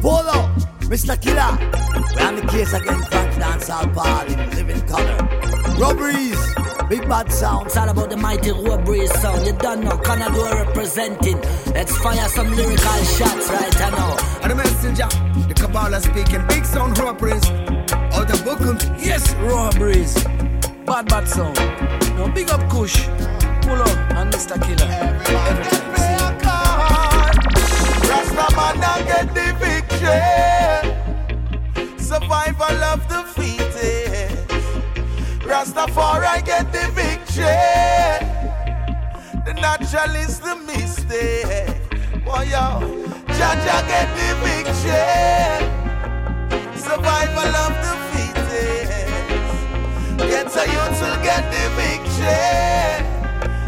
Poulho, Mr. Killer. We on the case again, Frank Dancehall Party, living color. Robberies, big bad sound. It's all about the mighty road breeze sound. You don't know, Canada representing. Let's fire some lyrical shots right now. And the messenger, the Kabbalah speaking, big sound robberies. Out of Bukum. Yes, robberies. Bad, bad sound. Now big up Kush. Pull up and Mr. Killer. Every time. Rastaman I get the Survival of the defeated. Rastafari get the victory. The natural is the mistake. Get the victory. Survival of the defeated. Get a youth get the victory.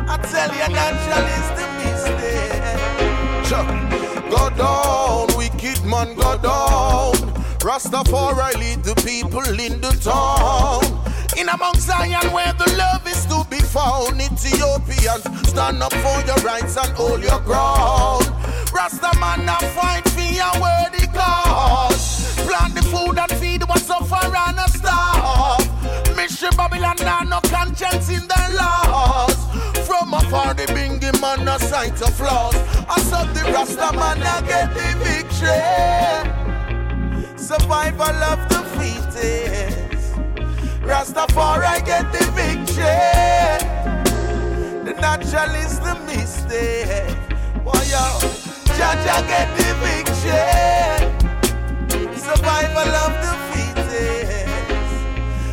I tell you, natural is the mistake. Chuck. Go down, oh. Man, go down. Rastafari lead the people in the town. In among Zion where the love is to be found. Ethiopians, stand up for your rights and hold your ground. Rastaman now fight for your worthy cause. Plant the food and feed what suffer and a starve. Mission Babylon no conscience in their laws. From afar the bingy man a sight of flaws. I saw the Rasta man I get the victory. Survival of the fittest. Rastafari get the victory. The natural is the mistake. Boy, yo, Jaja get the victory. Survival of the fittest.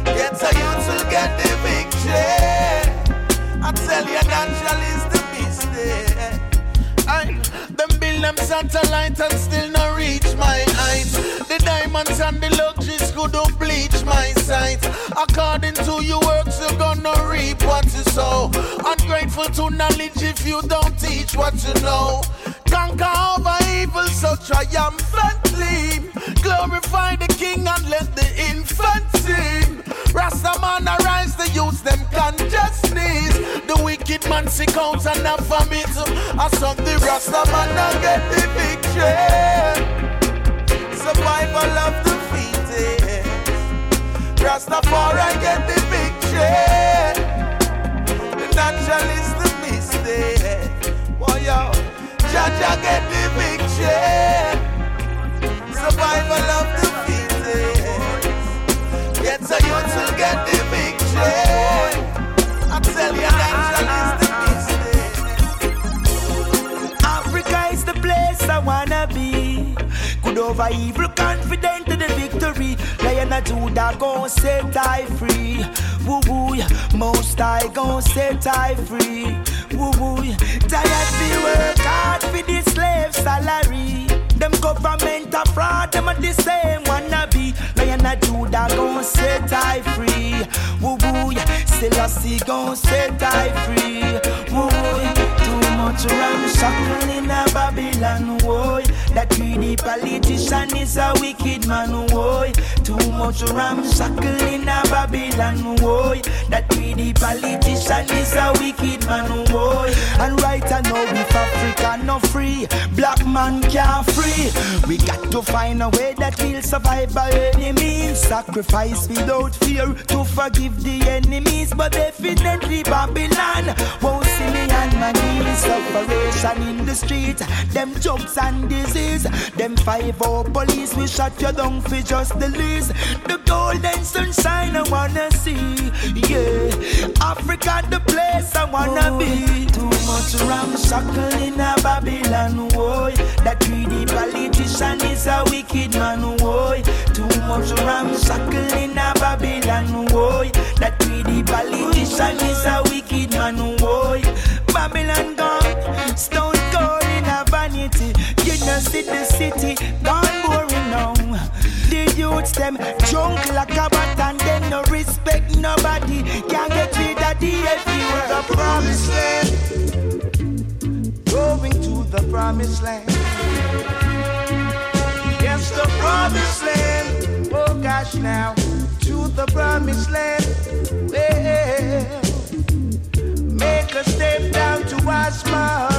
Get a youth to get the victory. I tell you, natural is the mistake. I, them build them satellite and still not reach my height. The diamonds and the luxuries couldn't bleach my sight. According to your works, you're gonna reap what you sow. Ungrateful to knowledge if you don't teach what you know. Conquer over evil, so triumphantly. Glorify the king and let the infant sing. Rastaman arise, the youths them consciousness. The wicked man sick out and not vomit. I saw the Rastaman and get the victory. Survival of the fittest. Rastafari get the victory. The natural is the mistake. Boy, yo, Jaja get the victory. Survival of the. Get the victory. I tell you, natural is the. Africa is the place I wanna be. Good over evil, confident in the victory. Lion of Judah gon' set I free. Woo woo, most I gon' set I free. Woo woo, tired fi work hard for the slave salary. Them government a fraud, them a the same wannabe. Lion of Judah gon' set I free. Woo woo, yeah. Selassie gon' set I free. Woo, much ramshackle in a Babylon, boy. That greedy politician is a wicked man, boy. Too much ramshackle in a Babylon, boy. That greedy politician is a wicked man, boy. And right now, if Africa no free, black man can't free. We got to find a way that we'll survive by any means. Sacrifice without fear to forgive the enemies, but definitely Babylon won't see me on my knees. Separation in the street, them jokes and disease. Them five five oh police, we shut you down for just the least. The golden sunshine I wanna see, yeah. Africa the place I wanna be. Too much ramshackle in a Babylon, boy. That greedy politician is a wicked man, boy. Too much ramshackle in a Babylon, boy. That greedy politician them drunk like a bat and them no respect nobody. Can't get rid of the heavy The promised land, going to the promised land. Yes, the promised land. Oh gosh, now to the promised land. Well, make a step down to Asmara. Then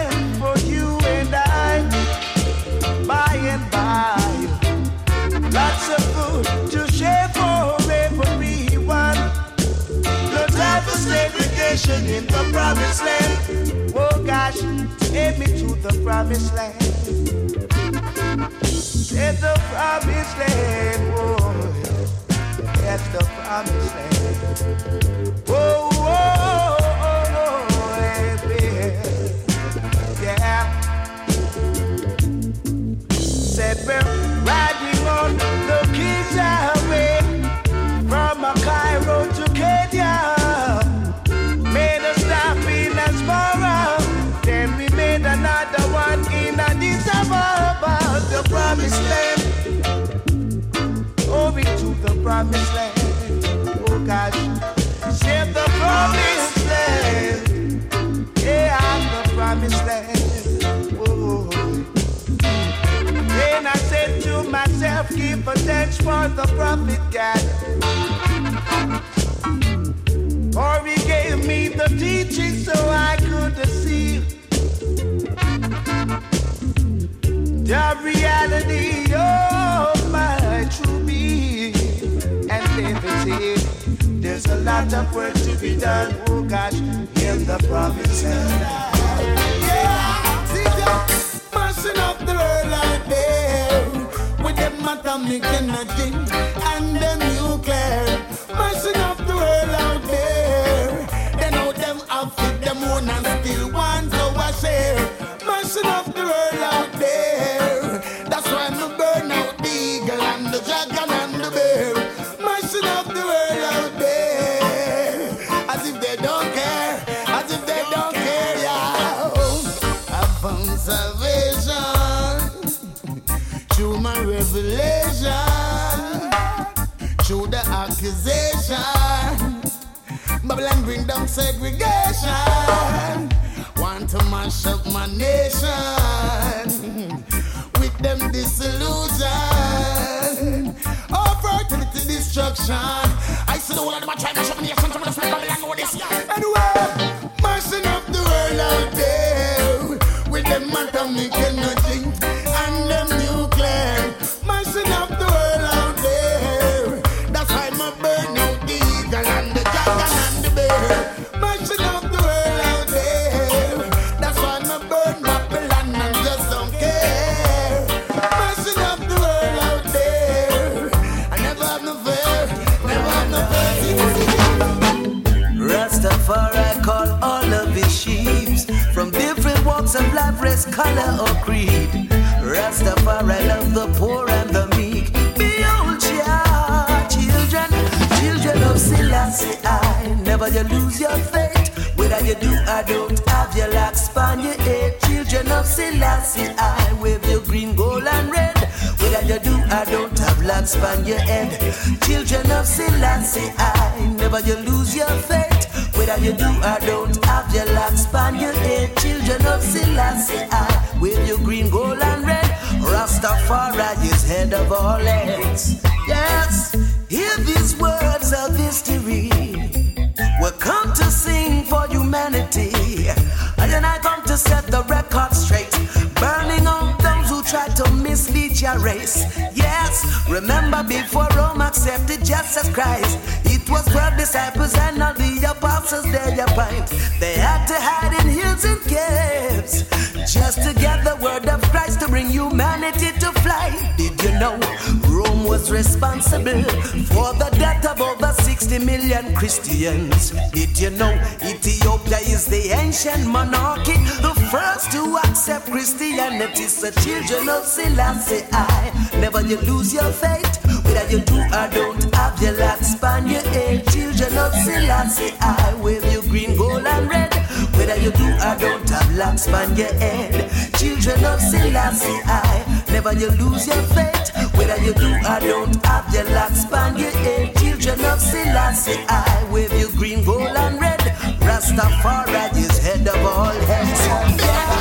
segregation in the promised land. Oh gosh, take me to the promised land. In the promised land, oh, that's the promised land. For the prophet God. For he gave me the teaching so I could see the reality of my true being. And said, there's a lot of work to be done, oh gosh, in the promised atomic energy and them nuclear. Mashing up the world out there. They know them outfit them own and still want to share. Accusation. Babylon bring down segregation. Want to mash up my nation with them disillusion. Oh, fertility destruction. I see the one of them a try to shut me. Some of the flip Babylon know this. Anyway, mashing up the world out there with them atomic energy Rastafari love the poor and the meek. Behold, children, children of Selassie. I never you lose your faith. Whether you do or don't have your span your head. Children of I wave your green, gold, and red. Whether you do or don't have span your head. Children of I never you lose your faith. Whether you do or don't have your span your head. Children of I wave your green, gold, and red. Rastafari is head of all heads. Yes, hear these words of history. We're come to sing for humanity. And I come to set the record straight. Burning on those who try to mislead your race. Yes, remember before Rome accepted Jesus Christ, it was 12 disciples and all the apostles they appoint. They had to hide in hills and caves just to get the word of Christ to bring humanity to flight. Did you know Rome was responsible for the death of over 60 million Christians? Did you know Ethiopia is the ancient monarchy, the first to accept Christianity? So children of Selassie, I never you lose your faith. Whether you do or don't have your locks span your head. Children of Selassie, I wave you green, gold, and red. Whether you do or don't have locks span your head. Children of Selassie, I never you lose your faith. Whether you do or don't have your locks span your head. Children of Selassie, I wave you green, gold, and red. Rastafari is head of all heads.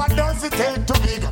What does it take to big?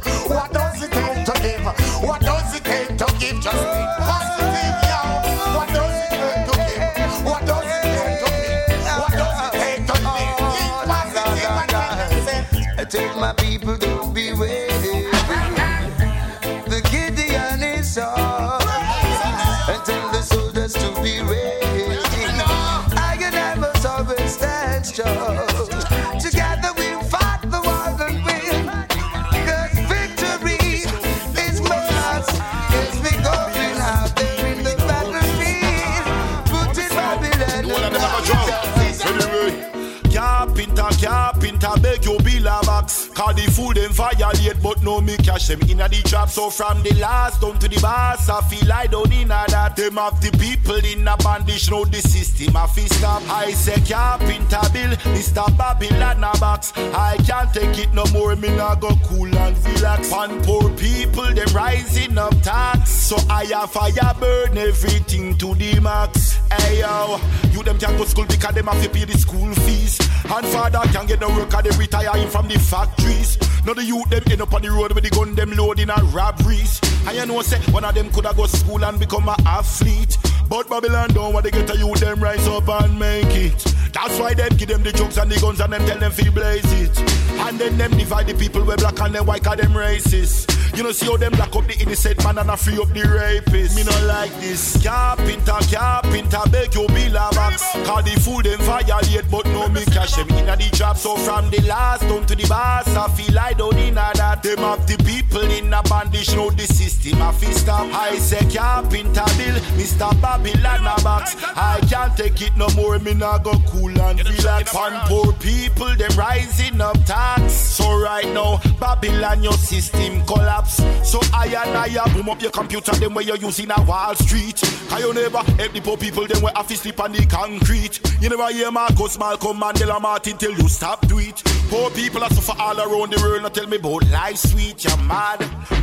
Them in a the trap. So from the last down to the boss, I feel I don't a that. Them have the people in a bandage, know the system I fi stop. I say carpenter bill, Mr. Babylon a box. I can't take it no more, me nah go cool and relax. Pan poor people, them rising up tax. So I fire burn everything to the max. Hey yo, you them can go school because them have to pay the school fees. And father can't get no work, they retiring from the factories. Now the youth them end up on the road with the gun them loading and robberies. And you know say one of them coulda go school and become a athlete. But Babylon don't want to get a youth them rise up and make it. That's why them give them the jokes and the guns and them tell them feel blaze it. And then them divide the people where black and them white cause them racist. You know see how them lock up the innocent man and a free up the rapist. Me not like this. Carpenter, carpenter, beg you a box. Cause the food them violate but no me cash them in the trap. So from the last down to the boss, I feel I don't in that. Them have the people in a bandage, know the system I fi stop. I say carpenter bill, Mr. Babylon a box. I can't take it no more, me nah go cool and relax. Pan poor people, them rising up tax. So right now, Babylon your system collapse. So I and I boom up your computer, them where you're using a Wall Street. Cause you never help the poor people, them where have to sleep on the concrete. You never hear Marcus, Malcolm, Mandela, Martin till you stop do it. Poor people are suffer all around the world, not tell me about life sweet, you're mad.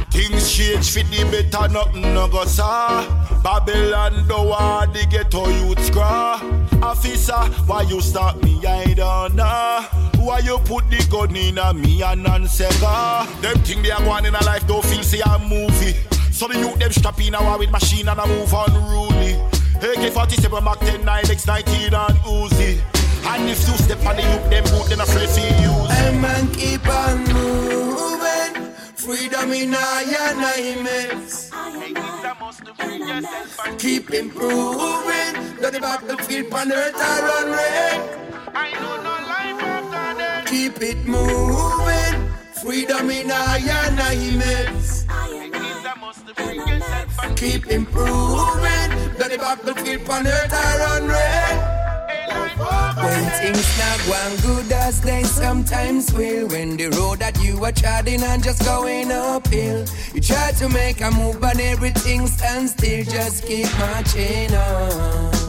Things change for the better, nothing no go saw. Babylon don't want the ghetto youth scraw. Officer, why you stop me? I don't know. Why you put the gun in a me and answer? Them thing they are going in a life don't feel see a movie. So the youth them strap in a war with machine and a move unruly. AK-47, Mark 10, 9, X19 and Uzi. And if you step on the youth, them boot, then a free for use. Hey man, keep on moving. Freedom in our nightmares. Keep improving. That the battlefield on earth are run red. I know no life after that. Keep it moving. Freedom in our nightmares. Keep improving. That the battlefield on earth are run red. When things not going good as they sometimes will. When the road that you are treading on just going uphill. You try to make a move and everything stands still. Just keep marching on.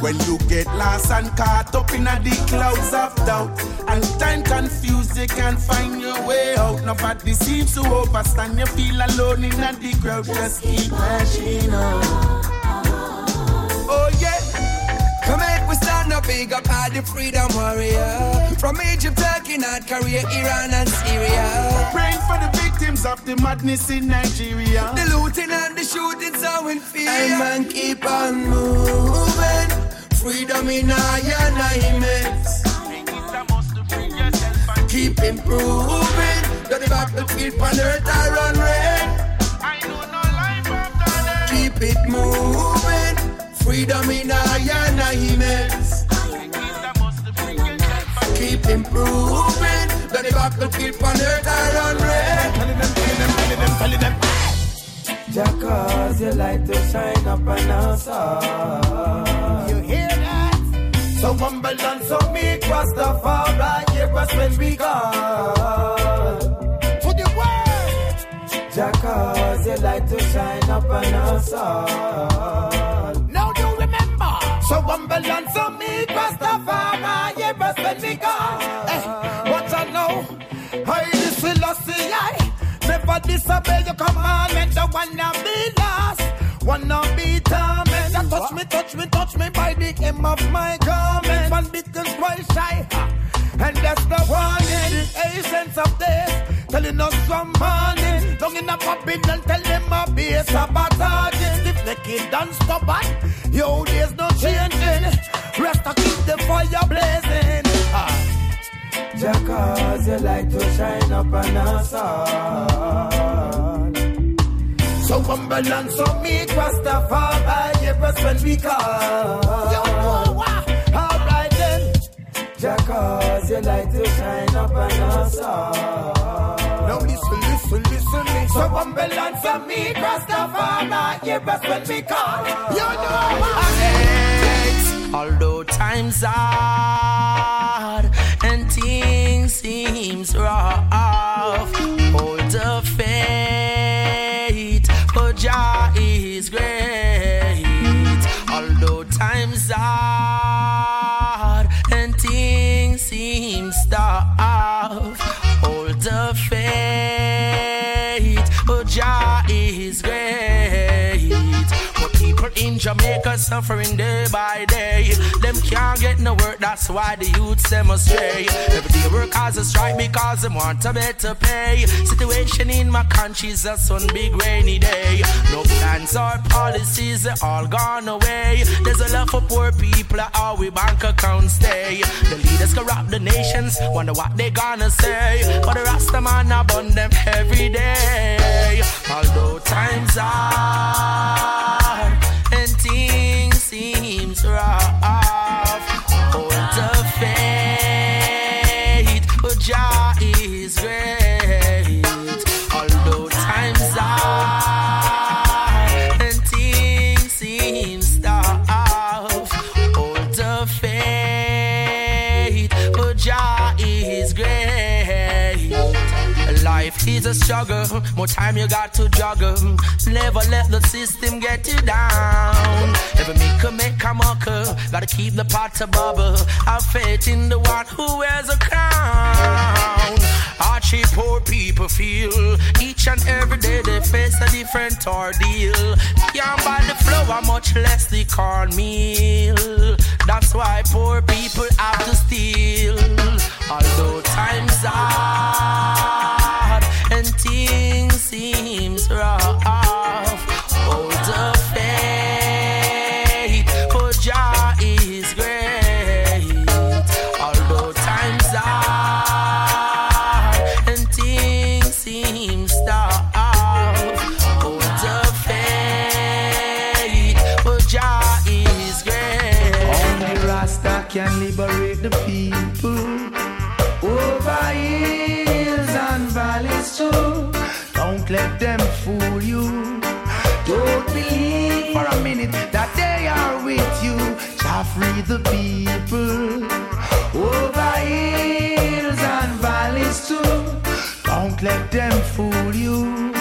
When you get lost and caught up in a the clouds of doubt And time confused, you can't find your way out. Nobody seems to overstand, you feel alone in a the crowd. Just keep marching on. Oh yeah. Come make we stand up, big up all the freedom warrior. From Egypt, Turkey, North Korea, Iran and Syria. Praying for the victims of the madness in Nigeria. The looting and the shooting so in fear. Hey man, keep on moving. Freedom in our nightmares Keep improving. That the battlefield on earth are run red. Keep it moving Freedom in our nightmares Keep improving the keep on earth are run red Telling them, telling them, telling them, telling them Jah cause you light to shine up on us all. You hear that? So humble and so meek Rastafari Hear us when we gone To the world Jah cause you like to shine up on us all. So humble and so meek Rastafari us when we gone Eh, What I know I this philosophy I Never disobey your commandment The one not be lost One not be torment That touch me, touch me, touch me By the hem of my garment One bit is twice shy. And that's the warning The essence of this telling us from morning. Long in a Babylon, tell them a be sabotaging. The kid done stubborn, yo, there's no changing. Rest to keep the fire blazing. Ah. Just you like to shine up on us all. So humble and so meek, Rastafari, yeah, press when we call. Yo, alright then. Just cause your light to shine up on us all. Listen, listen. So humble and meek, Rastafari, yeah, press when we call. You know what? Although times are hard and things seems rough, hold the faith, for Jah is great. In Jamaica suffering day by day. Them can't get no work, that's why the youths them astray. Every day work as a strike because them want a better pay. Situation in my country's a sun big rainy day. No plans or policies, they all gone away. There's a lot for poor people, how we bank accounts stay. The leaders corrupt the nations, wonder what they gonna say. But the Rasta man upon them every day. Although times are Struggle, more time you got to juggle. Never let the system get you down. Never make a make a mucker, gotta keep the pot a bubble. Have faith in the one who wears a crown. Archie poor people feel each and every day they face a different ordeal. Can't buy the flour, much less the cornmeal. That's why poor people have to steal. Although times hard and things seems rough, free the people over hills and valleys too. Don't let them fool you.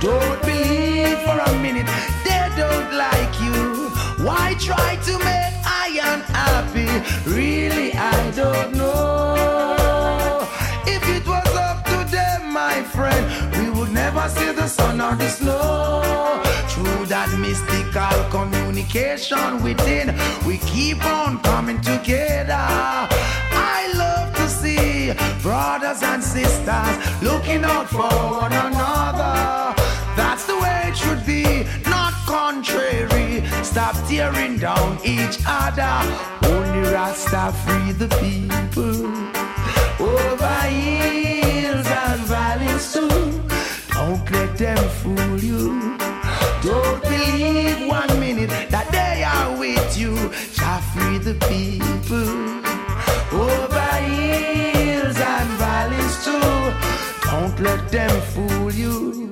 Don't believe for a minute they don't like you. Why try to make I unhappy? Really, I don't know. If it was up to them, my friend, we would never see the sun or the snow. Through that mystical communication within, we keep on coming together. I love to see brothers and sisters looking out for one another. That's the way it should be, not contrary. Stop tearing down each other. Only Rasta free the people. Over hills and valleys too. Don't let them fool you. Don't believe one minute that they are with you. Shall free the people. Over hills and valleys too. Don't let them fool you.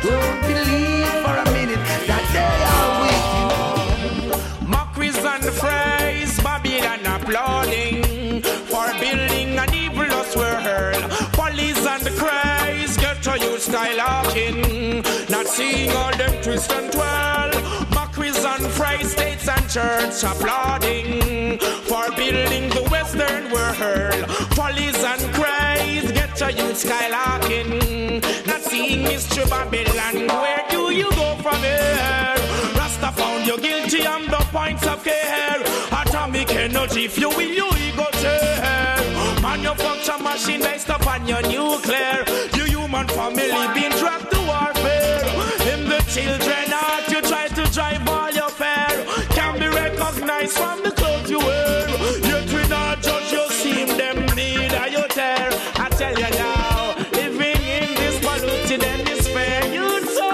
Don't believe for a minute that they are with you. Mockeries and phrase, Babylon applauding for building an evil us were hurled. Police and craze get to you skylarking, not seeing all them twist and twirl. Mockeries and phrase, states and church applauding for building the western world. Police and craze get to you skylarking, not seeing Mr. Babylon. Where do you go from here? Rasta found you guilty on the points of care. Atomic energy, fuel your ego tear. Manufacture machine based upon your nuclear. You children heart you try to drive all your fare. Can be recognized from the clothes you wear. Yet we not judge you, seem them need a you tear. I tell you now, living in this polluted and despair, you so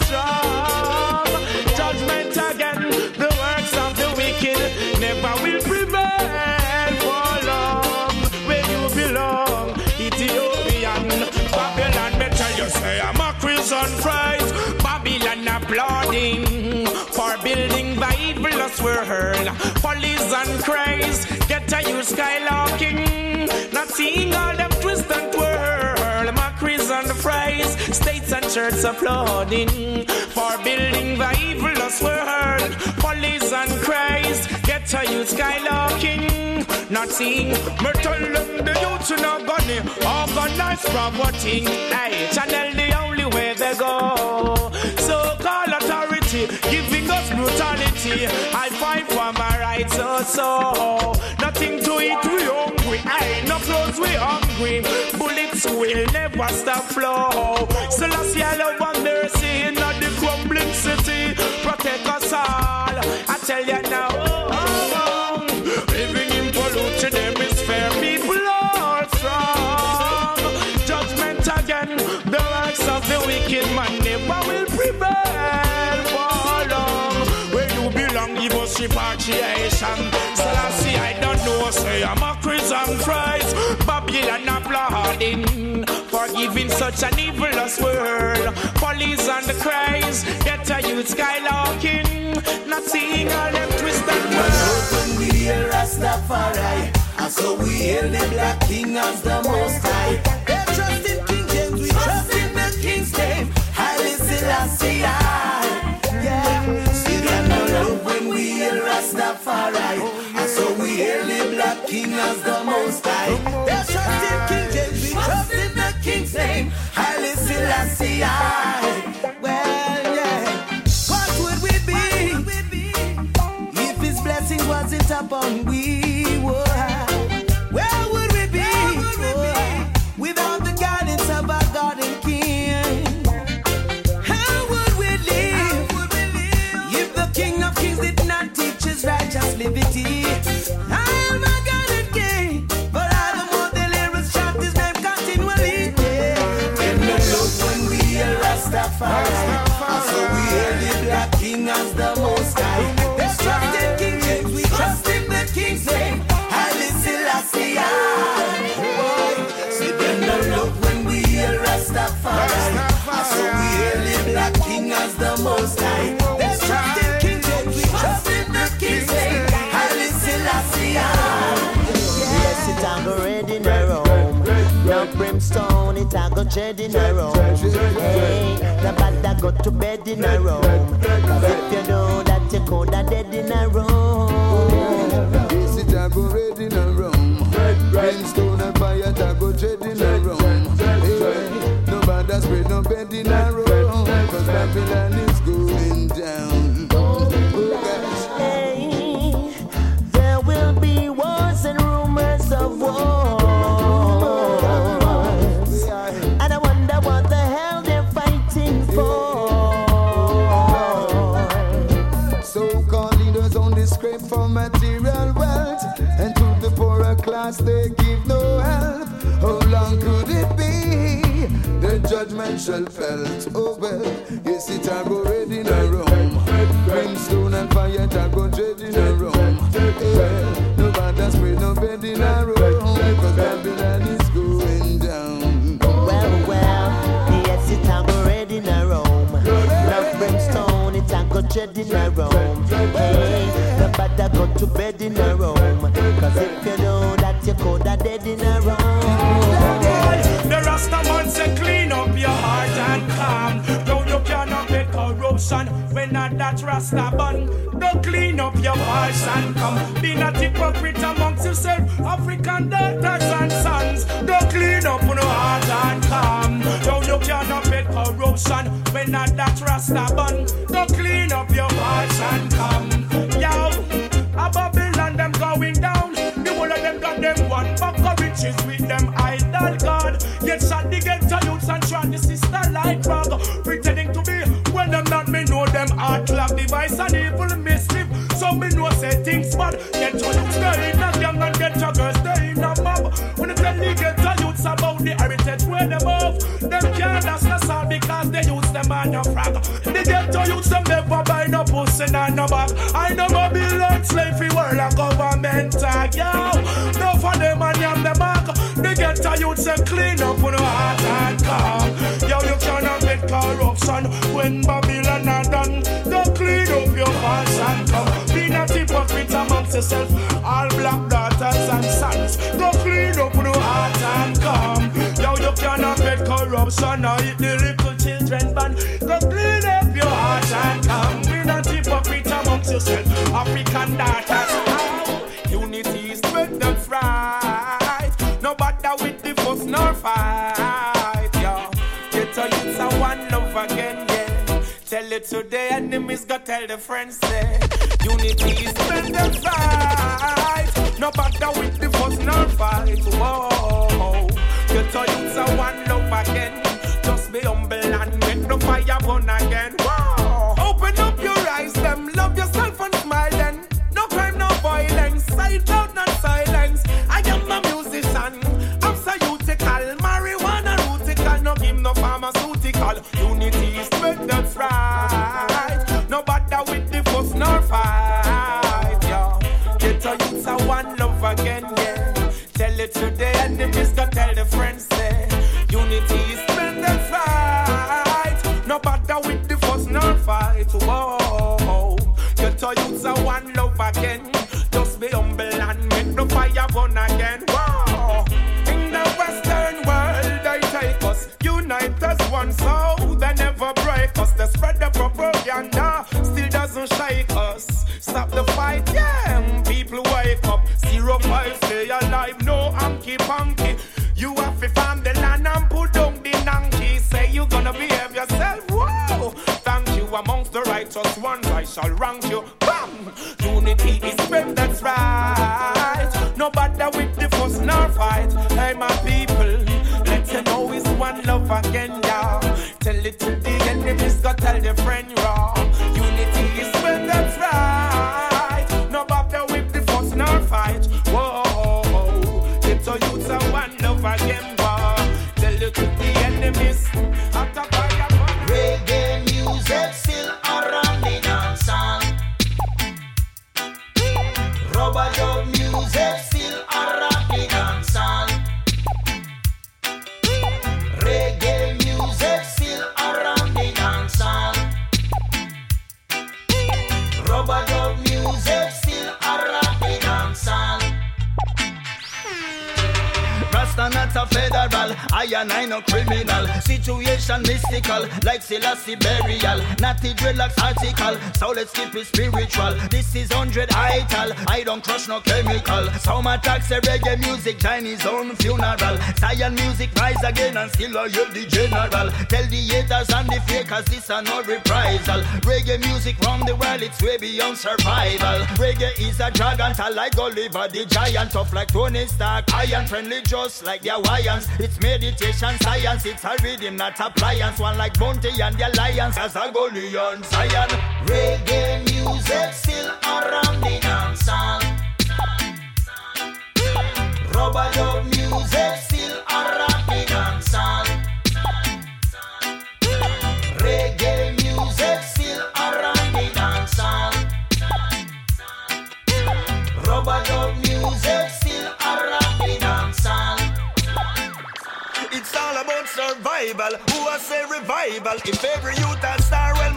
strong. Judgment again, the works of the wicked never will prevail for long. Where you belong, Ethiopian, Babylon, tell you, say I'm a prison fries. Applauding for building were hurled. Police and cries, get a you skylarking. Not seeing all them twist and twirl. Mockeries and fries, states and churches applauding for building were hurled. Police and cries, get a you skylarking. Not seeing, me tell them the youth in a gunny, organized property. Hey, channel the only way they go. So authority, giving us brutality. I fight for my rights, so so. Nothing to eat, we hungry. Hey, no clothes, we hungry. Bullets will never stop flow. Selassie, I love and mercy in the crumbling city. Protect us all. I tell you now. Living in polluted hemisphere, people are strong. Judgment again, the works of the wicked man never will repatriation. Selassie, I don't know, say I'm a prison fries. Babylon applauding for giving such an evilous world. Police and the cries, get a youth skylarking. Not seeing all them twist and twirl. When we hear Rastafari, and so we hail the Black King as the Most High. King as the Most High. They trust in King James, we trust in the King's name. Haile Selassie, I. well, yeah. What would we be? If his blessing wasn't upon we, a red in a room. No brimstone, it a go dread in a room. Hey, the bad a go to bed in a room. Cause if you know that you coulda dead in a room. Yes, it a go red in a room. Brimstone and fire a go dread in a room. Hey, no bad spread no bed in a room. Cause Babylon is going down. Oh, gosh. Class they give no help. How long could it be? The judgment shall felt. Oh well, yes it a go red in a room. Brimstone and fire it a go dread in a room. Well, no bad spread no bed in a room, cause Babylon is going down. Well, well, yes, it a go red in a room. Love brimstone, it a go dread in a room. Hey, the bad go to bed in a room. The Rasta man say clean up your heart and calm. Though you cannot make corruption when not that Rasta bun. Don't clean up your hearts and come. Be not hypocrite amongst yourself, African daughters and sons. Don't clean up no heart and calm. Though you cannot make corruption when not that Rasta bag. I know my slave free world and government tag, yo. No for them and yam the back. The ghetto use them ah, clean up on heart and calm. Yo, you cannot get corruption when Babylon are done. Don't clean up your hearts and come. Be not hypocrite amongst yourself. All black daughters and sons. Go clean up the heart and come. Yo, you cannot get corruption ah, or eat the little children ban. Go yourself. African daughters. Oh, unity is strength, that's right. No bother with the fuss nor fight. Yo, get a youth and one love again, yeah. Tell it to the enemies, go tell the friends, say. Unity is strength, that's right. No bother with the fuss nor fight. Whoa, again. Again, so let's keep 100 ital, I don't crush no chemical. Some attacks a reggae music, Chinese own funeral. Science music rise again and still I hear the general. Tell the haters and the fakers this are no reprisal. Reggae music round the world, it's way beyond survival. Reggae is a dragon, tall like Oliver the giant, tough like Tony Stark, iron friendly just like the Hawaiians. It's meditation science, it's a rhythm, not appliance. One like Bounty and the Alliance, as a Goliath Zion. Reggae music still around the dance hall. Rub-a-dub music still around the dance hall. Reggae music still around the dance hall. Rub-a-dub music still around the dance hall. It's all about survival. Who I say revival? If every youth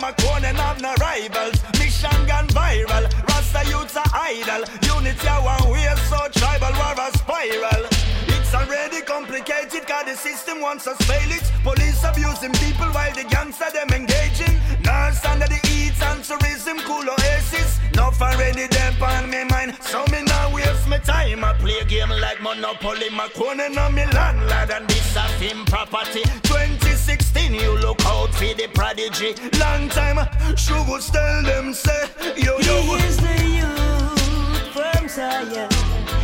a star, well, my corner have no rivals. Mission gone viral. Rasta youths are idle. Unity a one way, so tribal war a spiral. It's already complicated, cause the system wants us fail it. Police abusing people while the gangster them engaging. Nurse under the heat and tourism, cool oasis. Enough already them on me mind, so my time. I play a game like Monopoly, my corner now me landlord and this a film property. 2016, you look out for the prodigy. Long time, sugar tell them say, yo yo. He is the youth from Zion.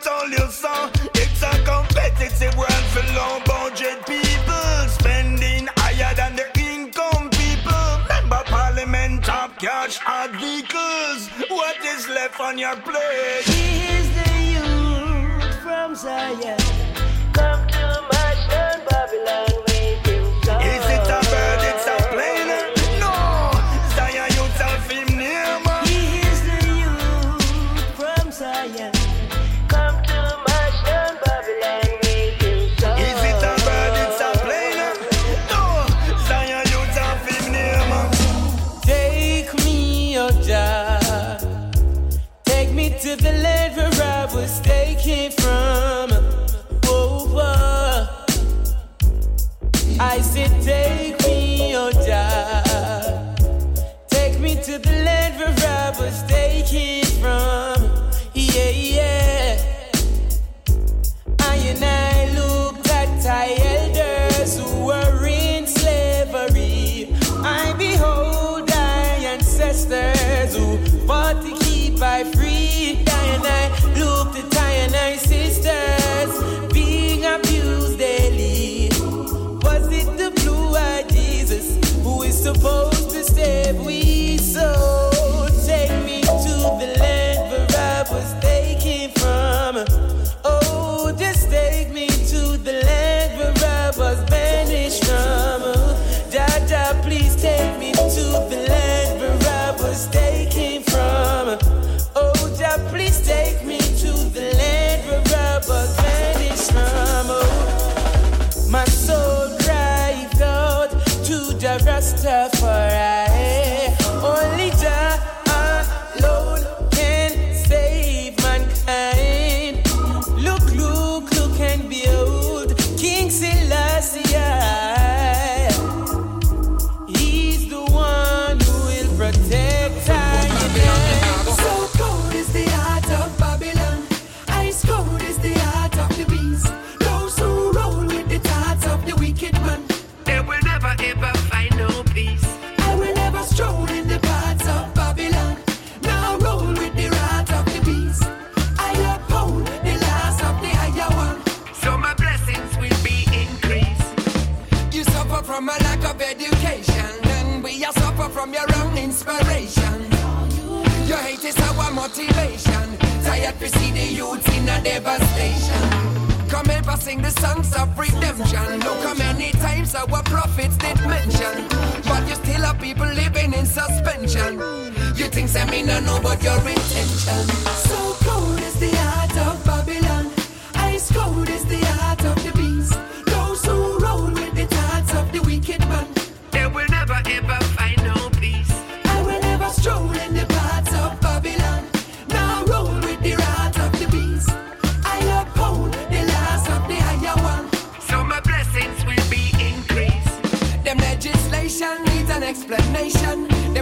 Told you so. It's a competitive world for low budget people spending higher than their income. People, remember Parliament top cash vehicles. What is left on your plate? He is the youth from Zion. I said, take me, oh. Take me to the land where I was taken from. Yeah, yeah. I and I at our elders who were in slavery. I behold our ancestors who fought You think say know about your intention. So cold is the heart of Babylon. Ice cold is the heart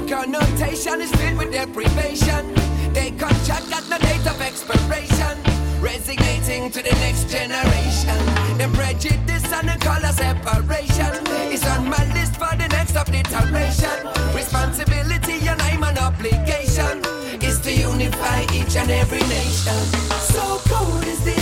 connotation is filled with deprivation. They contract at the date of expiration. Resignating to the next generation. Them prejudice and the color separation is on my list for the next of iteration. Responsibility and I'm an obligation is to unify each and every nation. So cold is the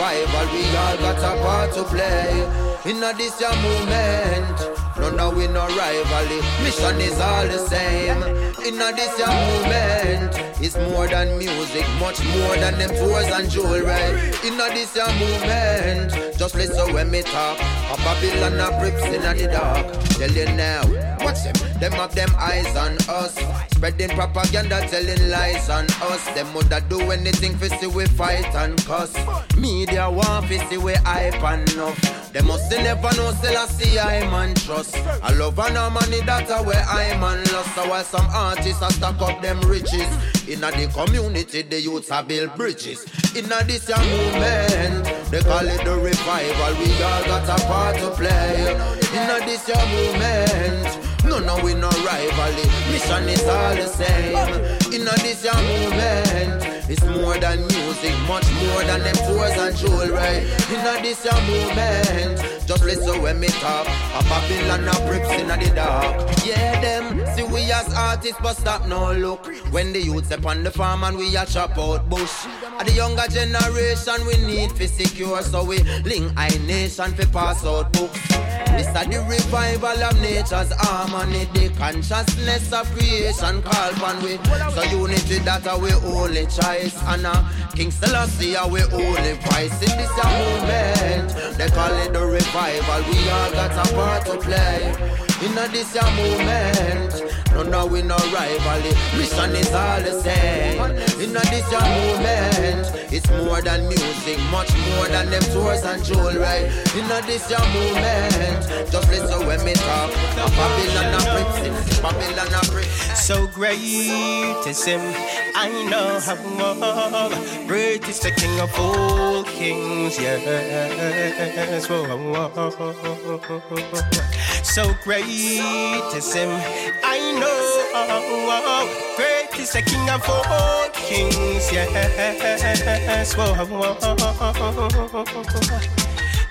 revival. We all got a part to play. In this movement. No, we no rivalry. Mission is all the same. In a this your movement. It's more than music, much more than them tours and jewelry. In a this your movement. Just listen when me talk. A Babylon a brips in the dark. tell you now. Watch them, them have them eyes on us. Spreading propaganda, telling lies on us. Them woulda do anything for see we fight and cuss. Media want to see we hype enough. They must never know see I man trust. I love and money that's where I'm man lost. So while some artists are stack up them riches. In the community, the youths are build bridges. In this young movement, they call it the revival. We all got a part to play. In this young movement. No, no, we no rivalry. Mission is all the same. In this young movement, it's more than music, much more than them tours and jewelry. In this young movement, just listen when me talk. A Babylon a bricks in the dark. Yeah, them see we as artists, but stop no look. When the up on the farm and we a chop out bush. At the younger generation, we need to secure, so we link I nation to pass out books. This is the revival of nature's harmony, the consciousness of creation call upon we. So unity that are we only choice, and uh, King Selassie we only voice in this movement. They call it the revival. We all got a part to play in a this year movement. No, no, we no rivalry. Mission is all the same. In a this year movement, it's more than music, much more than them tours and jewelry. You know this young movement, just listen when me talk. Babylon a bricks, Babylon a. So great is him, I know how great is the King of all kings. Yes, whoa, whoa. so great is him, I know great is the King of all kings. Yes, whoa, whoa.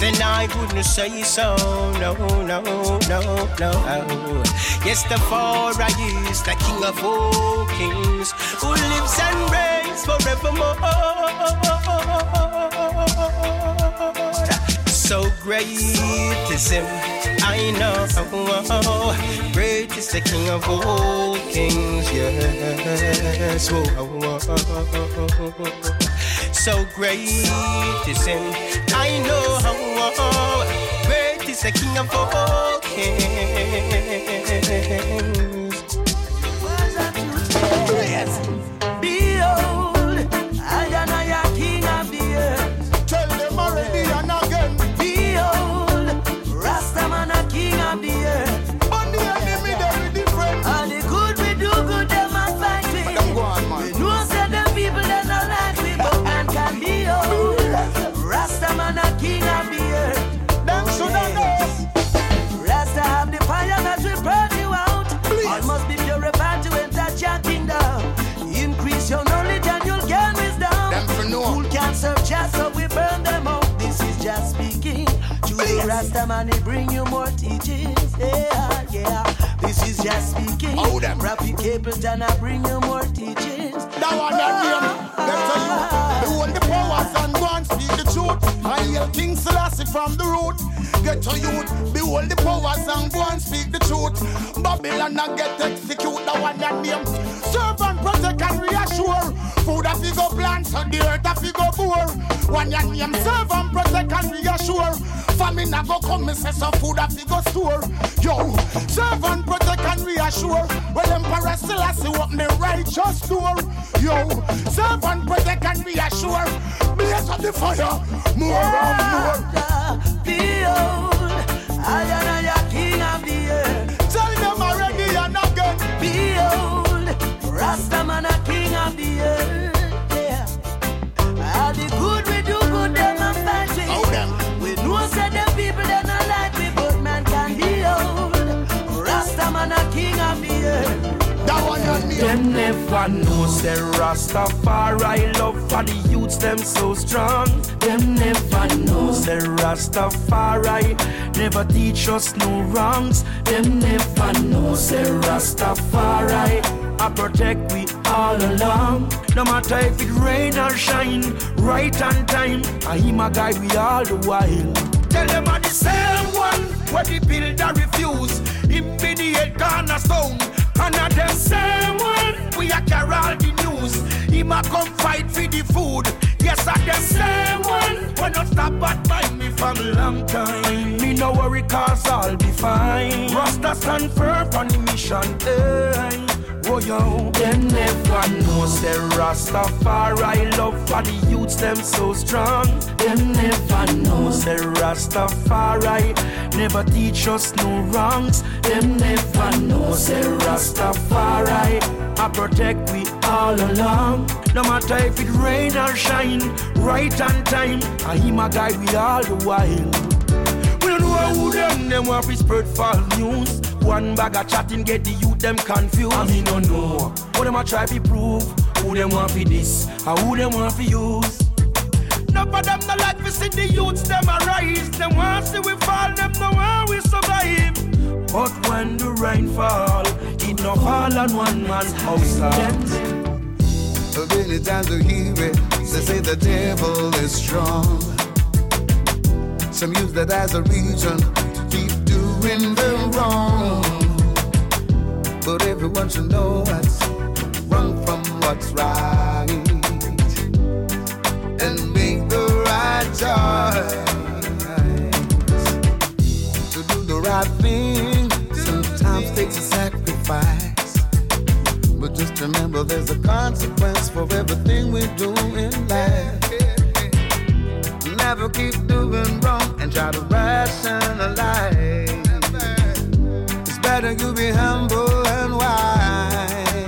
then I wouldn't say so. No, no, no, no. Yes, the Father is the King of all kings who lives and reigns forevermore. So great is Him, I know. Great is the King of all kings, yes. Whoa so great is him. I know how great is the King of all kings. Man, he bring you more teachings. Yeah, yeah. This is just speaking. Oh, them. Rapid Capleton, I bring you more teachings. That one that ah, name, get to you. Behold the ah, ah. powers and go and speak the truth. I hail King Selassie from the root. Get to you. Behold the powers and go and speak the truth. Babylon not get execute. That one that name. Serve and protect and reassure. Food that you go plant, so the earth that you go pour. One your name serve and protect and reassure. Famine a go come, me say some food that you go store. Yo, serve and protect and reassure. Well, Emperor Selassie open the righteous door. Yo, serve and protect and reassure. Blaze up the fire, more and more. Behold, I am a King of the earth. Tell them already and again. Behold, Rastaman a King of the earth. All the good we do, good them and fight with. We know say them people they not like we, but man can behold. Rastaman a King of the earth. That one your name. Them never know say Rastafari love for the youths them so strong. Them never know say Rastafari never teach us no wrongs. Them never know say Rastafari. I protect we all along. No matter if it rain or shine, right on time. I hear my guide we all the while. Tell them I'm the same one where the builder refuse. Immediate cornerstone. And at them same one we a carry all the news. Him a come fight for the food. Yes, I them same one. When not stop at mind me from long time. Me no worry cause I'll be fine. Rasta stand firm on the mission. Hey. Oh yo, them never know say Rastafari love for the youths them so strong. Them never know say Rastafari never teach us no wrongs. Them never know say Rastafari I protect we all along. No matter if it rain or shine, right on time. I hear my guide we all the while. We don't know who them them want to spread false news. One bag of chatting get the youth them confused. I mean no know. What them a try to prove? Who them want for this? Or who them want for use? None of them no like to see the youths them arise. Them want see we fall, them no want we survive. But when the rain fall, it no fall on one man's house. So many times we hear it, they say the devil is strong. Some use that as a reason to keep doing the wrong. But everyone should know what's wrong from what's right and make the right choice. To do the right thing sometimes takes a sacrifice. But just remember there's a consequence for everything we do in life. Never keep doing wrong and try to rationalize. It's better you be humble and wise.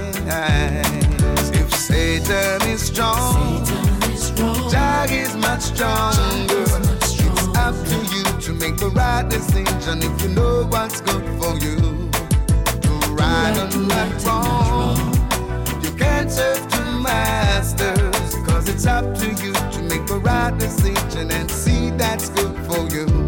If Satan is strong, Jah is much stronger. It's up to you to make the right decision if you know what's good for you. Right wrong. You can't serve two it's up to you to make the right decision and see that's good for you.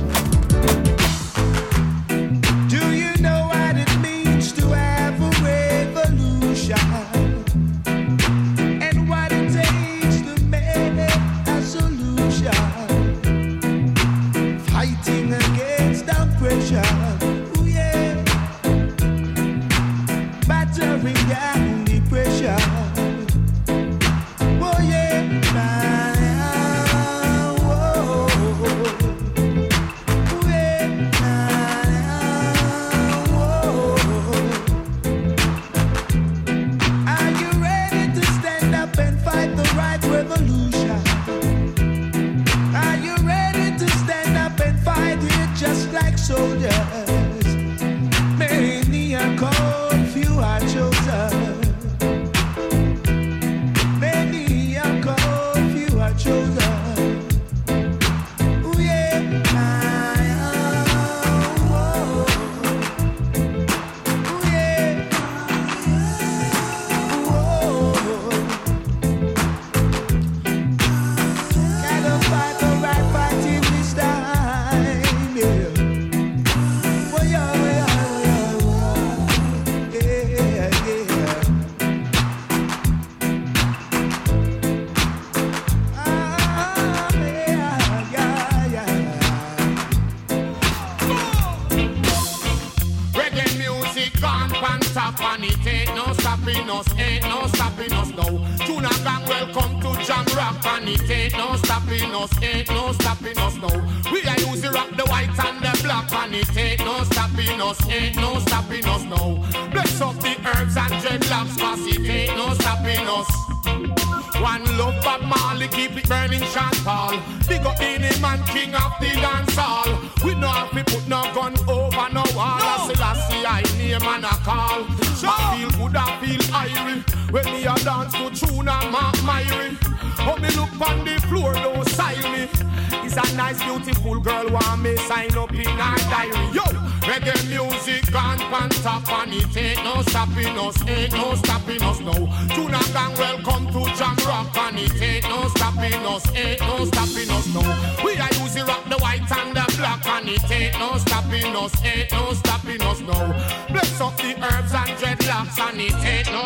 on top and it ain't no stopping us, ain't no stopping us now. Tuna gang, welcome to Jam Rock and it ain't no stopping us, ain't no stopping us now. We are using rock the white and the black and it ain't no stopping us, ain't no stopping us now. Bless up the herbs and dreadlocks and it ain't no